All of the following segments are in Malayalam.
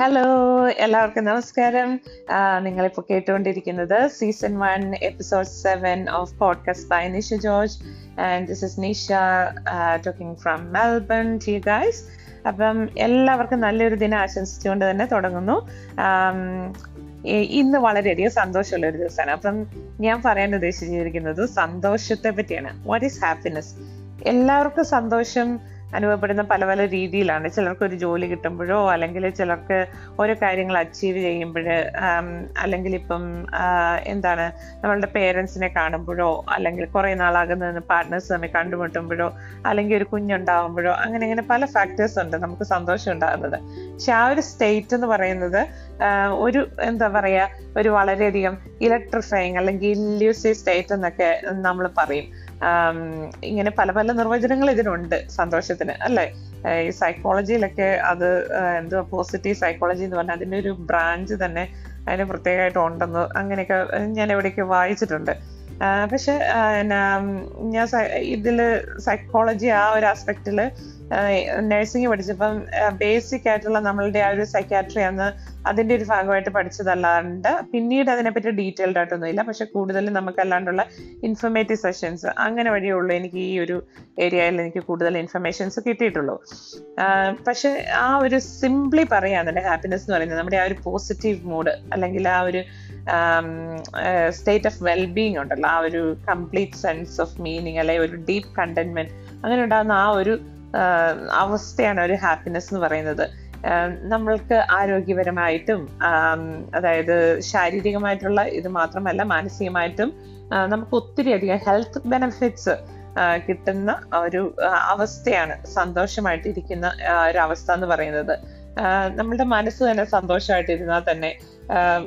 ഹലോ എല്ലാവർക്കും നമസ്കാരം. നിങ്ങളിപ്പോൾ കേട്ടുകൊണ്ടിരിക്കുന്നത് season one episode seven of podcast by Nisha George and this is Nisha talking from Melbourne to guys അപ്പം എല്ലാവർക്കും നല്ലൊരു ദിനം ആശംസിച്ചുകൊണ്ട് തന്നെ തുടങ്ങുന്നു. ഇന്ന് വളരെയധികം സന്തോഷമുള്ള ഒരു ദിവസമാണ്. അപ്പം ഞാൻ പറയാൻ ഉദ്ദേശിച്ചിരിക്കുന്നത് സന്തോഷത്തെ പറ്റിയാണ്. വാട്ട് ഈസ് ഹാപ്പിനെസ് എല്ലാവർക്കും സന്തോഷം അനുഭവപ്പെടുന്ന പല പല രീതിയിലാണ്. ചിലർക്ക് ഒരു ജോലി കിട്ടുമ്പോഴോ അല്ലെങ്കിൽ ചിലർക്ക് ഓരോ കാര്യങ്ങൾ അച്ചീവ് ചെയ്യുമ്പോൾ അല്ലെങ്കിൽ ഇപ്പം എന്താണ് നമ്മളുടെ പേരൻസിനെ കാണുമ്പോഴോ അല്ലെങ്കിൽ കുറേ നാളാകുന്ന പാർട്ട്നേഴ്സ് തമ്മിൽ കണ്ടുമുട്ടുമ്പോഴോ അല്ലെങ്കിൽ ഒരു കുഞ്ഞുണ്ടാവുമ്പോഴോ അങ്ങനെ അങ്ങനെ പല ഫാക്ടേഴ്സ് ഉണ്ട് നമുക്ക് സന്തോഷം ഉണ്ടാകുന്നത്. പക്ഷെ ആ ഒരു സ്റ്റേറ്റ് എന്ന് പറയുന്നത് ഒരു എന്താ പറയാ ഒരു വളരെയധികം ഇലക്ട്രിഫൈങ് അല്ലെങ്കിൽ ഇല്യൂസീവ് സ്റ്റേറ്റ് എന്നൊക്കെ നമ്മൾ പറയും. ഇങ്ങനെ പല പല നിർവചനങ്ങൾ ഇതിനുണ്ട് സന്തോഷത്തിന് അല്ലേ? ഈ സൈക്കോളജിയിലൊക്കെ അത് എന്തോ പോസിറ്റീവ് സൈക്കോളജി എന്ന് പറഞ്ഞാൽ അതിന്റെ ഒരു ബ്രാഞ്ച് തന്നെ അതിന് പ്രത്യേകമായിട്ട് ഉണ്ടെന്ന് അങ്ങനെയൊക്കെ ഞാൻ എവിടെയൊക്കെ വായിച്ചിട്ടുണ്ട്. പക്ഷെ ഞാൻ ഇതിൽ സൈക്കോളജി ആ ഒരു ആസ്പെക്റ്റിൽ നഴ്സിംഗ് പഠിച്ചപ്പം ബേസിക് ആയിട്ടുള്ള നമ്മളുടെ ആ ഒരു സൈക്കാട്രി അന്ന് അതിന്റെ ഒരു ഭാഗമായിട്ട് പഠിച്ചതല്ലാണ്ട് പിന്നീട് അതിനെപ്പറ്റി ഡീറ്റെയിൽഡ് ആയിട്ടൊന്നും ഇല്ല പക്ഷെ കൂടുതലും നമുക്ക് അല്ലാണ്ടുള്ള ഇൻഫർമേറ്റീവ് സെഷൻസ് അങ്ങനെ വഴിയുള്ളൂ എനിക്ക് ഈ ഒരു ഏരിയയിൽ എനിക്ക് കൂടുതൽ ഇൻഫർമേഷൻസ് കിട്ടിയിട്ടുള്ളൂ. പക്ഷെ ആ ഒരു സിംപ്ലി പറയാന്നുണ്ട് ഹാപ്പിനെസ് എന്ന് പറയുന്നത് നമ്മുടെ ആ ഒരു പോസിറ്റീവ് മൂഡ് അല്ലെങ്കിൽ ആ ഒരു സ്റ്റേറ്റ് ഓഫ് വെൽബീങ് ഉണ്ടല്ലോ. ആ ഒരു കംപ്ലീറ്റ് സെൻസ് ഓഫ് മീനിങ് അല്ലെങ്കിൽ ഒരു ഡീപ്പ് കണ്ടന്റ്മെന്റ് അങ്ങനെ ഉണ്ടാകുന്ന ആ ഒരു അവസ്ഥയാണ് ഒരു ഹാപ്പിനെസ് എന്ന് പറയുന്നത്. നമ്മൾക്ക് ആരോഗ്യപരമായിട്ടും അതായത് ശാരീരികമായിട്ടുള്ള ഇത് മാത്രമല്ല മാനസികമായിട്ടും നമുക്ക് ഒത്തിരി അധികം ഹെൽത്ത് ബെനഫിറ്റ്സ് കിട്ടുന്ന ഒരു അവസ്ഥയാണ് സന്തോഷമായിട്ടിരിക്കുന്ന ഒരു അവസ്ഥ എന്ന് പറയുന്നത്. ആഹ് നമ്മളുടെ മനസ്സ് തന്നെ സന്തോഷമായിട്ടിരുന്നാൽ തന്നെ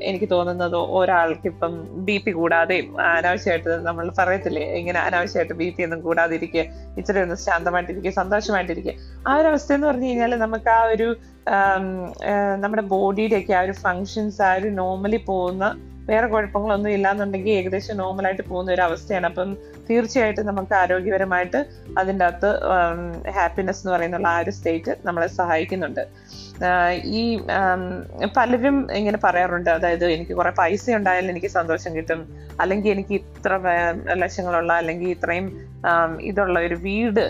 എനിക്ക് തോന്നുന്നത് ഒരാൾക്ക് ഇപ്പം ബി പി കൂടാതെയും അനാവശ്യമായിട്ട് നമ്മൾ പറയത്തില്ലേ ഇങ്ങനെ അനാവശ്യമായിട്ട് ബി പി ഒന്നും കൂടാതിരിക്കുക ഇച്ചിരി ഒന്ന് ശാന്തമായിട്ടിരിക്കുക സന്തോഷമായിട്ടിരിക്കുക ആ ഒരു അവസ്ഥ എന്ന് പറഞ്ഞു കഴിഞ്ഞാൽ നമുക്ക് ആ ഒരു നമ്മുടെ ബോഡിയുടെ ഒക്കെ ആ ഒരു ഫങ്ഷൻസ് ആ ഒരു നോർമലി പോകുന്ന വേറെ കുഴപ്പങ്ങളൊന്നും ഇല്ലാന്നുണ്ടെങ്കിൽ ഏകദേശം നോർമലായിട്ട് പോകുന്ന ഒരു അവസ്ഥയാണ്. അപ്പം തീർച്ചയായിട്ടും നമുക്ക് ആരോഗ്യപരമായിട്ട് അതിന്റെ അകത്ത് ഹാപ്പിനെസ് എന്ന് പറയുന്ന ആ ഒരു സ്റ്റേറ്റ് നമ്മളെ സഹായിക്കുന്നുണ്ട്. ഈ പലരും ഇങ്ങനെ പറയാറുണ്ട്. അതായത് എനിക്ക് കുറെ പൈസ ഉണ്ടായാലും എനിക്ക് സന്തോഷം കിട്ടും. അല്ലെങ്കിൽ എനിക്ക് ഇത്ര ലക്ഷങ്ങളുള്ള അല്ലെങ്കിൽ ഇത്രയും ഇതുള്ള ഒരു വീട്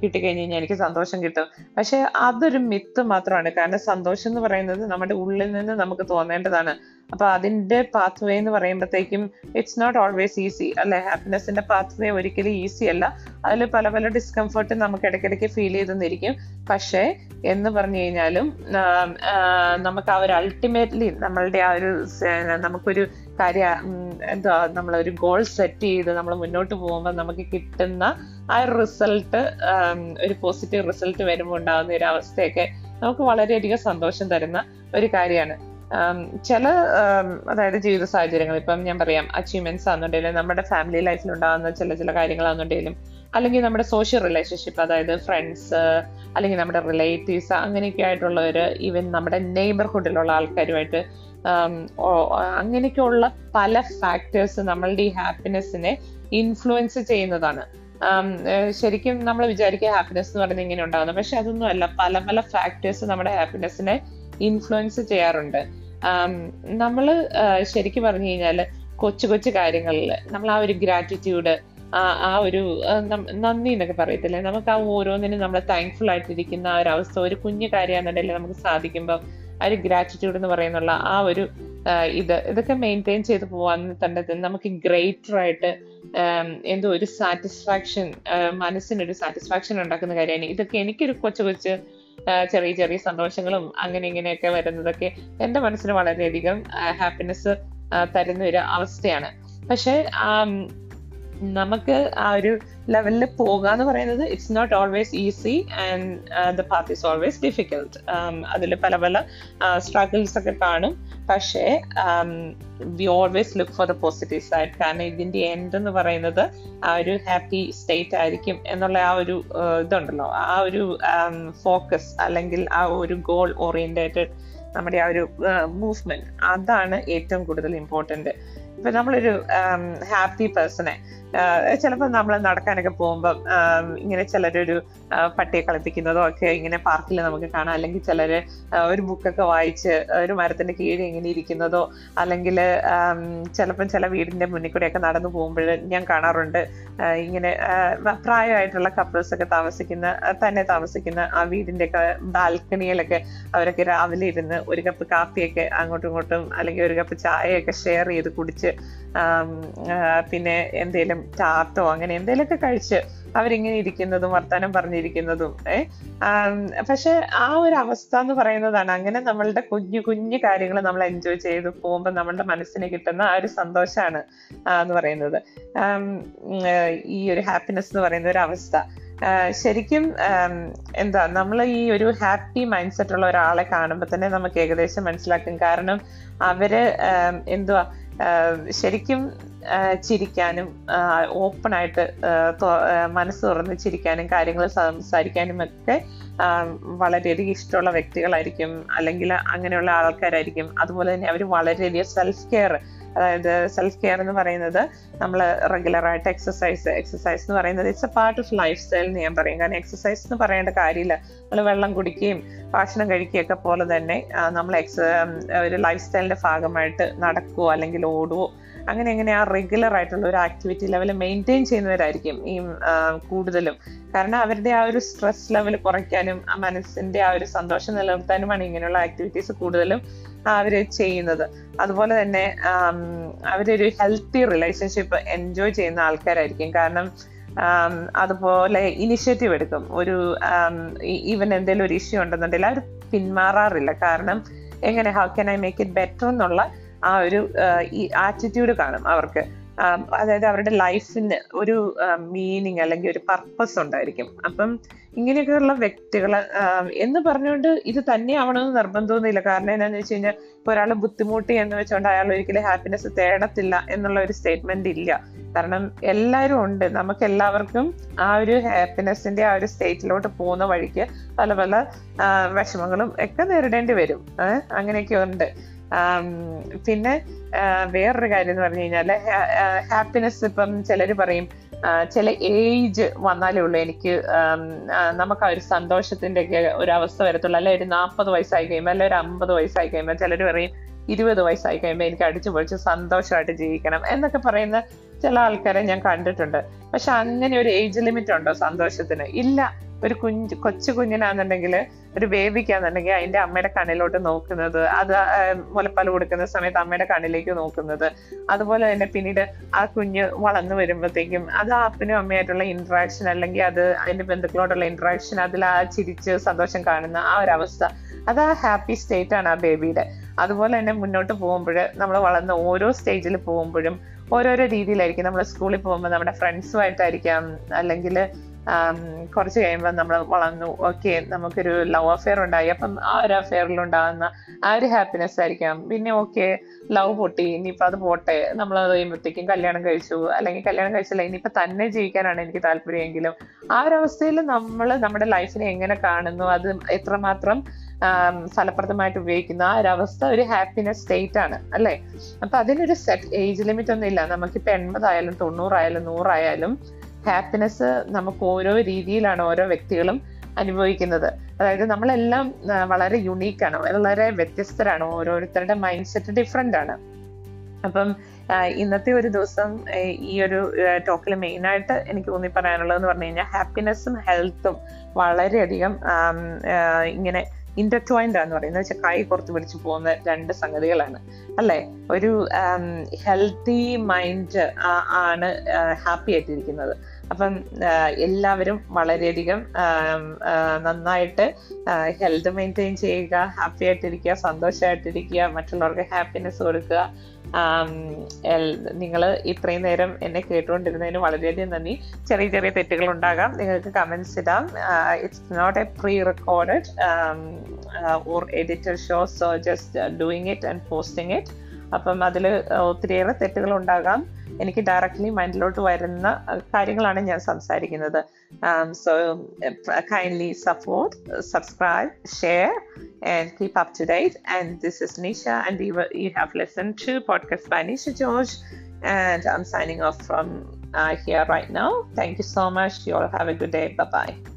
കിട്ടിക്കഴിഞ്ഞ് കഴിഞ്ഞാൽ എനിക്ക് സന്തോഷം കിട്ടും. പക്ഷെ അതൊരു മിത്ത് മാത്രമാണ്. കാരണം സന്തോഷം എന്ന് പറയുന്നത് നമ്മുടെ ഉള്ളിൽ നിന്ന് നമുക്ക് തോന്നേണ്ടതാണ്. അപ്പൊ അതിന്റെ പാത്ത് വേ എന്ന് പറയുമ്പോഴത്തേക്കും ഇറ്റ്സ് നോട്ട് ഓൾവേസ് ഈസി അല്ലെ? ഹാപ്പിനെസിന്റെ പാത്ത് വേ ഒരിക്കലും ഈസി അല്ല. അതിൽ പല പല ഡിസ്കംഫർട്ടും നമുക്ക് ഇടയ്ക്കിടയ്ക്ക് ഫീൽ ചെയ്തെന്നിരിക്കും പക്ഷേ എന്ന് പറഞ്ഞു കഴിഞ്ഞാലും നമുക്ക് ആ ഒരു അൾട്ടിമേറ്റ്ലി നമ്മളുടെ ആ ഒരു നമുക്കൊരു കാര്യം എന്താ നമ്മളൊരു ഗോൾ സെറ്റ് ചെയ്ത് നമ്മൾ മുന്നോട്ട് പോകുമ്പോൾ നമുക്ക് കിട്ടുന്ന ആ റിസൾട്ട് ഒരു പോസിറ്റീവ് റിസൾട്ട് വരുമ്പോൾ ഉണ്ടാകുന്ന ഒരു അവസ്ഥയൊക്കെ നമുക്ക് വളരെയധികം സന്തോഷം തരുന്ന ഒരു കാര്യമാണ്. ചില അതായത് ജീവിത സാഹചര്യങ്ങൾ ഇപ്പം ഞാൻ പറയാം അച്ചീവ്മെന്റ്സ് ആണെന്നുണ്ടെങ്കിലും നമ്മുടെ ഫാമിലി ലൈഫിൽ ഉണ്ടാകുന്ന ചില ചില കാര്യങ്ങളാണെന്നുണ്ടെങ്കിലും അല്ലെങ്കിൽ നമ്മുടെ സോഷ്യൽ റിലേഷൻഷിപ്പ് അതായത് ഫ്രണ്ട്സ് അല്ലെങ്കിൽ നമ്മുടെ റിലേറ്റീവ്സ് അങ്ങനെയൊക്കെ ആയിട്ടുള്ളവർ ഈവൻ നമ്മുടെ നെയ്ബർഹുഡിലുള്ള ആൾക്കാരുമായിട്ട് അങ്ങനെയൊക്കെയുള്ള പല ഫാക്ടേഴ്സ് നമ്മളുടെ ഈ ഹാപ്പിനെസ്സിനെ ഇൻഫ്ലുവൻസ് ചെയ്യുന്നതാണ്. ശരിക്കും നമ്മൾ വിചാരിക്കുക ഹാപ്പിനെസ് എന്ന് പറയുന്നത് ഇങ്ങനെ ഉണ്ടാകുന്നത് പക്ഷെ അതൊന്നും അല്ല പല പല ഫാക്ടേഴ്സ് നമ്മുടെ ഹാപ്പിനെസ്സിനെ ഇൻഫ്ലുവൻസ് ചെയ്യാറുണ്ട്. നമ്മൾ ശരിക്കും പറഞ്ഞു കഴിഞ്ഞാൽ കൊച്ചു കൊച്ചു കാര്യങ്ങളിൽ നമ്മൾ ആ ഒരു ഗ്രാറ്റിറ്റ്യൂഡ് ആ ഒരു നന്ദി എന്നൊക്കെ പറയത്തില്ലേ? നമുക്ക് ആ ഓരോന്നിനും നമ്മൾ താങ്ക്ഫുൾ ആയിട്ടിരിക്കുന്ന ആ ഒരു അവസ്ഥ ഒരു കുഞ്ഞു കാര്യമാണെന്നുണ്ടെങ്കിൽ നമുക്ക് സാധിക്കുമ്പോൾ ആ ഒരു ഗ്രാറ്റിറ്റ്യൂഡ് എന്ന് പറയുന്നുള്ള ആ ഒരു ഇത് ഇതൊക്കെ മെയിന്റെയിൻ ചെയ്ത് പോകാൻ തന്നെ നമുക്ക് ഗ്രേറ്റർ ആയിട്ട് എന്തോ ഒരു സാറ്റിസ്ഫാക്ഷൻ മനസ്സിനൊരു സാറ്റിസ്ഫാക്ഷൻ ഉണ്ടാക്കുന്ന കാര്യമാണ്. ഇതൊക്കെ എനിക്കൊരു കൊച്ചു കൊച്ചു ചെറിയ ചെറിയ സന്തോഷങ്ങളും അങ്ങനെ ഇങ്ങനെയൊക്കെ വരുന്നതൊക്കെ എന്റെ മനസ്സിന് വളരെയധികം ഹാപ്പിനെസ് തരുന്ന ഒരു അവസ്ഥയാണ്. പക്ഷെ നമുക്ക് ആ ഒരു ലെവലിൽ പോകുക എന്ന് പറയുന്നത് it's not always easy and the path is always difficult അതിൽ പല പല സ്ട്രഗിൾസ് ഒക്കെ കാണും. പക്ഷേ we always look for the positive side കാരണം ഇതിന്റെ എൻഡ് എന്ന് പറയുന്നത് ആ ഒരു ഹാപ്പി സ്റ്റേറ്റ് ആയിരിക്കും എന്നുള്ള ആ ഒരു ആ, ഇതുണ്ടല്ലോ. ആ ഒരു ഫോക്കസ് അല്ലെങ്കിൽ ആ ഒരു ഗോൾ ഓറിയന്റേറ്റഡ് നമ്മുടെ ആ ഒരു മൂവ്മെന്റ് അതാണ് ഏറ്റവും കൂടുതൽ ഇമ്പോർട്ടന്റ് ഇപ്പൊ നമ്മളൊരു ഹാപ്പി പേഴ്സണെ ചിലപ്പോൾ നമ്മൾ നടക്കാനൊക്കെ പോകുമ്പോൾ ഇങ്ങനെ ചിലരൊരു പട്ടിയെ കളിപ്പിക്കുന്നതോ ഒക്കെ ഇങ്ങനെ പാർക്കിൽ നമുക്ക് കാണാം. അല്ലെങ്കിൽ ചിലര് ഒരു ബുക്കൊക്കെ വായിച്ച് ഒരു മരത്തിന്റെ കീഴിൽ ഇങ്ങനെ ഇരിക്കുന്നതോ അല്ലെങ്കിൽ ചിലപ്പം ചില വീടിന്റെ മുന്നിൽ കൂടെയൊക്കെ നടന്നു പോകുമ്പോൾ ഞാൻ കാണാറുണ്ട്. ഇങ്ങനെ പ്രായമായിട്ടുള്ള കപ്പിൾസ് ഒക്കെ താമസിക്കുന്ന തന്നെ താമസിക്കുന്ന ആ വീടിന്റെ ഒക്കെ ബാൽക്കണിയിലൊക്കെ അവരൊക്കെ രാവിലെ ഇരുന്ന് ഒരു കപ്പ് കാപ്പിയൊക്കെ അങ്ങോട്ടും ഇങ്ങോട്ടും അല്ലെങ്കിൽ ഒരു കപ്പ് ചായയൊക്കെ ഷെയർ ചെയ്ത് കുടിച്ച് പിന്നെ എന്തേലും ടാർട്ടോ അങ്ങനെ എന്തെങ്കിലുമൊക്കെ കഴിച്ച് അവരിങ്ങനെ ഇരിക്കുന്നതും വർത്തമാനം പറഞ്ഞിരിക്കുന്നതും ഏർ പക്ഷെ ആ ഒരു അവസ്ഥ എന്ന് പറയുന്നതാണ് അങ്ങനെ നമ്മളുടെ കുഞ്ഞു കുഞ്ഞു കാര്യങ്ങൾ നമ്മൾ എൻജോയ് ചെയ്ത് പോകുമ്പോൾ നമ്മളുടെ മനസ്സിന് കിട്ടുന്ന ആ ഒരു സന്തോഷമാണ് എന്ന് പറയുന്നത്. ഈ ഒരു ഹാപ്പിനെസ് എന്ന് പറയുന്ന ഒരു അവസ്ഥ. ശരിക്കും എന്താ നമ്മൾ ഈ ഒരു ഹാപ്പി മൈൻഡ് സെറ്റ് ഉള്ള ഒരാളെ കാണുമ്പോൾ തന്നെ നമുക്ക് ഏകദേശം മനസ്സിലാക്കും. കാരണം അവർ എന്തുവാ ശരിക്കും ചിരിക്കാനും ഓപ്പൺ ആയിട്ട് മനസ്സ് തുറന്ന് ചിരിക്കാനും കാര്യങ്ങൾ സംസാരിക്കാനും ഒക്കെ വളരെയധികം ഇഷ്ടമുള്ള വ്യക്തികളായിരിക്കും. അല്ലെങ്കിൽ അങ്ങനെയുള്ള ആൾക്കാരായിരിക്കും. അതുപോലെ തന്നെ അവർ വളരെയധികം സെൽഫ് കെയർ അതായത് സെൽഫ് കെയർ എന്ന് പറയുന്നത് നമ്മൾ റെഗുലറായിട്ട് എക്സസൈസ് എക്സസൈസ് എന്ന് പറയുന്നത് it's a part of lifestyle എന്ന് ഞാൻ പറയും. കാരണം എക്സസൈസ് എന്ന് പറയേണ്ട കാര്യമില്ല. നമ്മൾ വെള്ളം കുടിക്കുകയും ഭക്ഷണം കഴിക്കുകയൊക്കെ പോലെ തന്നെ നമ്മൾ എക്സ ഒരു ലൈഫ് സ്റ്റൈലിന്റെ ഭാഗമായിട്ട് നടക്കുവോ അല്ലെങ്കിൽ ഓടുവോ അങ്ങനെ അങ്ങനെ ആ റെഗുലർ ആയിട്ടുള്ള ഒരു ആക്ടിവിറ്റി ലെവൽ മെയിന്റെയിൻ ചെയ്യുന്നവരായിരിക്കും ഈ കൂടുതലും. കാരണം അവരുടെ ആ ഒരു സ്ട്രെസ് ലെവൽ കുറയ്ക്കാനും ആ മനസ്സിന്റെ ആ ഒരു സന്തോഷം നിലനിർത്താനുമാണ് ഇങ്ങനെയുള്ള ആക്ടിവിറ്റീസ് കൂടുതലും അവർ ചെയ്യുന്നത്. അതുപോലെ തന്നെ അവരൊരു ഹെൽത്തി റിലേഷൻഷിപ്പ് എൻജോയ് ചെയ്യുന്ന ആൾക്കാരായിരിക്കും. കാരണം അതുപോലെ ഇനിഷ്യേറ്റീവ് എടുക്കും. ഒരു ഈവൻ എന്തെങ്കിലും ഒരു ഇഷ്യൂ ഉണ്ടെന്നുണ്ടെങ്കിൽ അവർ പിന്മാറാറില്ല. കാരണം എങ്ങനെ how can I make it better എന്നുള്ള ആ ഒരു ഈ ആറ്റിറ്റ്യൂഡ് കാണും അവർക്ക്. അതായത് അവരുടെ ലൈഫിന് ഒരു മീനിങ് അല്ലെങ്കിൽ ഒരു പർപ്പസ് ഉണ്ടായിരിക്കും. അപ്പം ഇങ്ങനെയൊക്കെയുള്ള വ്യക്തികൾ എന്ന് പറഞ്ഞുകൊണ്ട് ഇത് തന്നെ ആവണമെന്ന് നിർബന്ധമൊന്നുമില്ല കാരണം എന്താണെന്ന് വെച്ച് കഴിഞ്ഞാൽ ഇപ്പൊ ഒരാൾ ബുദ്ധിമുട്ടി എന്ന് വെച്ചുകൊണ്ട് അയാൾ ഒരിക്കലും ഹാപ്പിനെസ് തേടത്തില്ല എന്നുള്ള ഒരു സ്റ്റേറ്റ്മെന്റ് ഇല്ല. കാരണം എല്ലാവരും ഉണ്ട്. നമുക്ക് എല്ലാവർക്കും ആ ഒരു ഹാപ്പിനെസിന്റെ ആ ഒരു സ്റ്റേറ്റിലോട്ട് പോകുന്ന വഴിക്ക് പല പല വിഷമങ്ങളും ഒക്കെ നേരിടേണ്ടി വരും. അങ്ങനെയൊക്കെ ഉണ്ട്. പിന്നെ വേറൊരു കാര്യം എന്ന് പറഞ്ഞു കഴിഞ്ഞാൽ ഹാപ്പിനെസ് ഇപ്പം ചിലർ പറയും ചില ഏജ് വന്നാലേ ഉള്ളൂ എനിക്ക് നമുക്ക് ആ ഒരു സന്തോഷത്തിന്റെ ഒക്കെ ഒരു അവസ്ഥ വരത്തുള്ളൂ. അല്ലെ ഒരു നാൽപ്പത് വയസ്സായി കഴിയുമ്പോൾ അല്ലെ ഒരു അമ്പത് വയസ്സായി കഴിയുമ്പോൾ ചിലർ പറയും ഇരുപത് വയസ്സായി കഴിയുമ്പോൾ എനിക്ക് അടിച്ചു പൊളിച്ച് സന്തോഷമായിട്ട് ജീവിക്കണം എന്നൊക്കെ പറയുന്ന ചില ആൾക്കാരെ ഞാൻ കണ്ടിട്ടുണ്ട്. പക്ഷെ അങ്ങനെ ഒരു ഏജ് ലിമിറ്റ് ഉണ്ടോ സന്തോഷത്തിന്? ഇല്ല. ഒരു കുഞ്ഞ് കൊച്ചു കുഞ്ഞിനാന്നുണ്ടെങ്കിൽ ഒരു ബേബിക്കാന്നുണ്ടെങ്കിൽ അതിന്റെ അമ്മയുടെ കണ്ണിലോട്ട് നോക്കുന്നത് അത് മുലപ്പാൽ കൊടുക്കുന്ന സമയത്ത് അമ്മയുടെ കണ്ണിലേക്ക് നോക്കുന്നത്. അതുപോലെ തന്നെ പിന്നീട് ആ കുഞ്ഞ് വളർന്നു വരുമ്പോഴത്തേക്കും അത് അപ്പനും അമ്മയായിട്ടുള്ള ഇന്ററാക്ഷൻ അല്ലെങ്കിൽ അത് അതിന്റെ ബന്ധുക്കളോടുള്ള ഇന്ററാക്ഷൻ അതിൽ ആ ചിരിച്ച് സന്തോഷം കാണുന്ന ആ ഒരു അവസ്ഥ അത് ആ ഹാപ്പി സ്റ്റേറ്റ് ആണ് ആ ബേബിയുടെ അതുപോലെ തന്നെ മുന്നോട്ട് പോകുമ്പോൾ നമ്മൾ വളർന്ന ഓരോ സ്റ്റേജിൽ പോകുമ്പോഴും ഓരോരോ രീതിയിലായിരിക്കും നമ്മൾ സ്കൂളിൽ പോകുമ്പോൾ നമ്മുടെ ഫ്രണ്ട്സുമായിട്ടായിരിക്കാം അല്ലെങ്കിൽ കുറച്ച് കഴിയുമ്പോൾ നമ്മൾ വളർന്നു. ഓക്കെ നമുക്കൊരു ലവ് അഫെയർ ഉണ്ടായി. അപ്പം ആ ഒരു അഫെയറിൽ ഉണ്ടാകുന്ന ആ ഒരു ഹാപ്പിനെസ് ആയിരിക്കാം പിന്നെ ഓക്കെ ലവ് പൊട്ടി. ഇനിയിപ്പോൾ അത് പോട്ടെ. നമ്മൾ അത് കഴിയുമ്പോഴത്തേക്കും കല്യാണം കഴിച്ചു. അല്ലെങ്കിൽ കല്യാണം കഴിച്ചില്ല ഇനിയിപ്പോൾ തന്നെ ജീവിക്കാനാണ് എനിക്ക് താല്പര്യമെങ്കിലും. ആ ഒരു അവസ്ഥയിൽ നമ്മൾ നമ്മുടെ ലൈഫിനെ എങ്ങനെ കാണുന്നു? അത് എത്രമാത്രം ഫലപ്രദമായിട്ട് ഉപയോഗിക്കുന്ന? ആ ഒരു അവസ്ഥ ഒരു ഹാപ്പിനെസ് സ്റ്റേറ്റ് ആണ് അല്ലേ? അപ്പൊ അതിനൊരു സെറ്റ് ഏജ് ലിമിറ്റ് ഒന്നും ഇല്ല നമുക്കിപ്പോ എൺപതായാലും തൊണ്ണൂറായാലും നൂറായാലും ഹാപ്പിനെസ് നമുക്ക് ഓരോ രീതിയിലാണ് ഓരോ വ്യക്തികളും അനുഭവിക്കുന്നത്. അതായത് നമ്മളെല്ലാം വളരെ യുണീക്കാണ് വളരെ വ്യത്യസ്തരാണ്. ഓരോരുത്തരുടെ മൈൻഡ് സെറ്റ് ഡിഫറെന്റ് ആണ്. അപ്പം ഇന്നത്തെ ഒരു ദിവസം ഈ ഒരു ടോക്കിൽ മെയിനായിട്ട് എനിക്ക് തോന്നി പറയാനുള്ളതെന്ന് പറഞ്ഞു കഴിഞ്ഞാൽ ഹാപ്പിനെസ്സും ഹെൽത്തും വളരെയധികം ഇങ്ങനെ ഇന്റർട്വൈൻഡ് ആണെന്ന് പറയുന്നത് വെച്ചാൽ കൈ പുറത്ത് പിടിച്ചു പോകുന്ന രണ്ട് സംഗതികളാണ്. അല്ലേ? ഒരു ഹെൽത്തി മൈൻഡ് ആണ് ഹാപ്പി ആയിട്ടിരിക്കുന്നത്. അപ്പം എല്ലാവരും വളരെയധികം നന്നായിട്ട് ഹെൽത്ത് മെയിന്റെയിൻ ചെയ്യുക ഹാപ്പി ആയിട്ടിരിക്കുക സന്തോഷമായിട്ടിരിക്കുക മറ്റുള്ളവർക്ക് ഹാപ്പിനെസ് കൊടുക്കുക. നിങ്ങൾ ഇത്രയും നേരം എന്നെ കേട്ടുകൊണ്ടിരുന്നതിന് വളരെയധികം നന്ദി. ചെറിയ ചെറിയ തെറ്റുകൾ ഉണ്ടാകാം നിങ്ങൾക്ക് കമൻസ് ഇടാം. It's not a pre record or edited show so just doing it and posting it അപ്പം അതിൽ ഒത്തിരിയേറെ തെറ്റുകൾ ഉണ്ടാകാം എനിക്ക് ഡയറക്റ്റ്ലി മൈൻഡിലോട്ട് വരുന്ന കാര്യങ്ങളാണ് ഞാൻ സംസാരിക്കുന്നത് so kindly support subscribe share and keep up to date. And this is Nisha, and you, you have listened to podcast by Nisha George, and I'm signing off from uh, here right now. Thank you so much. You all have a good day. Bye bye.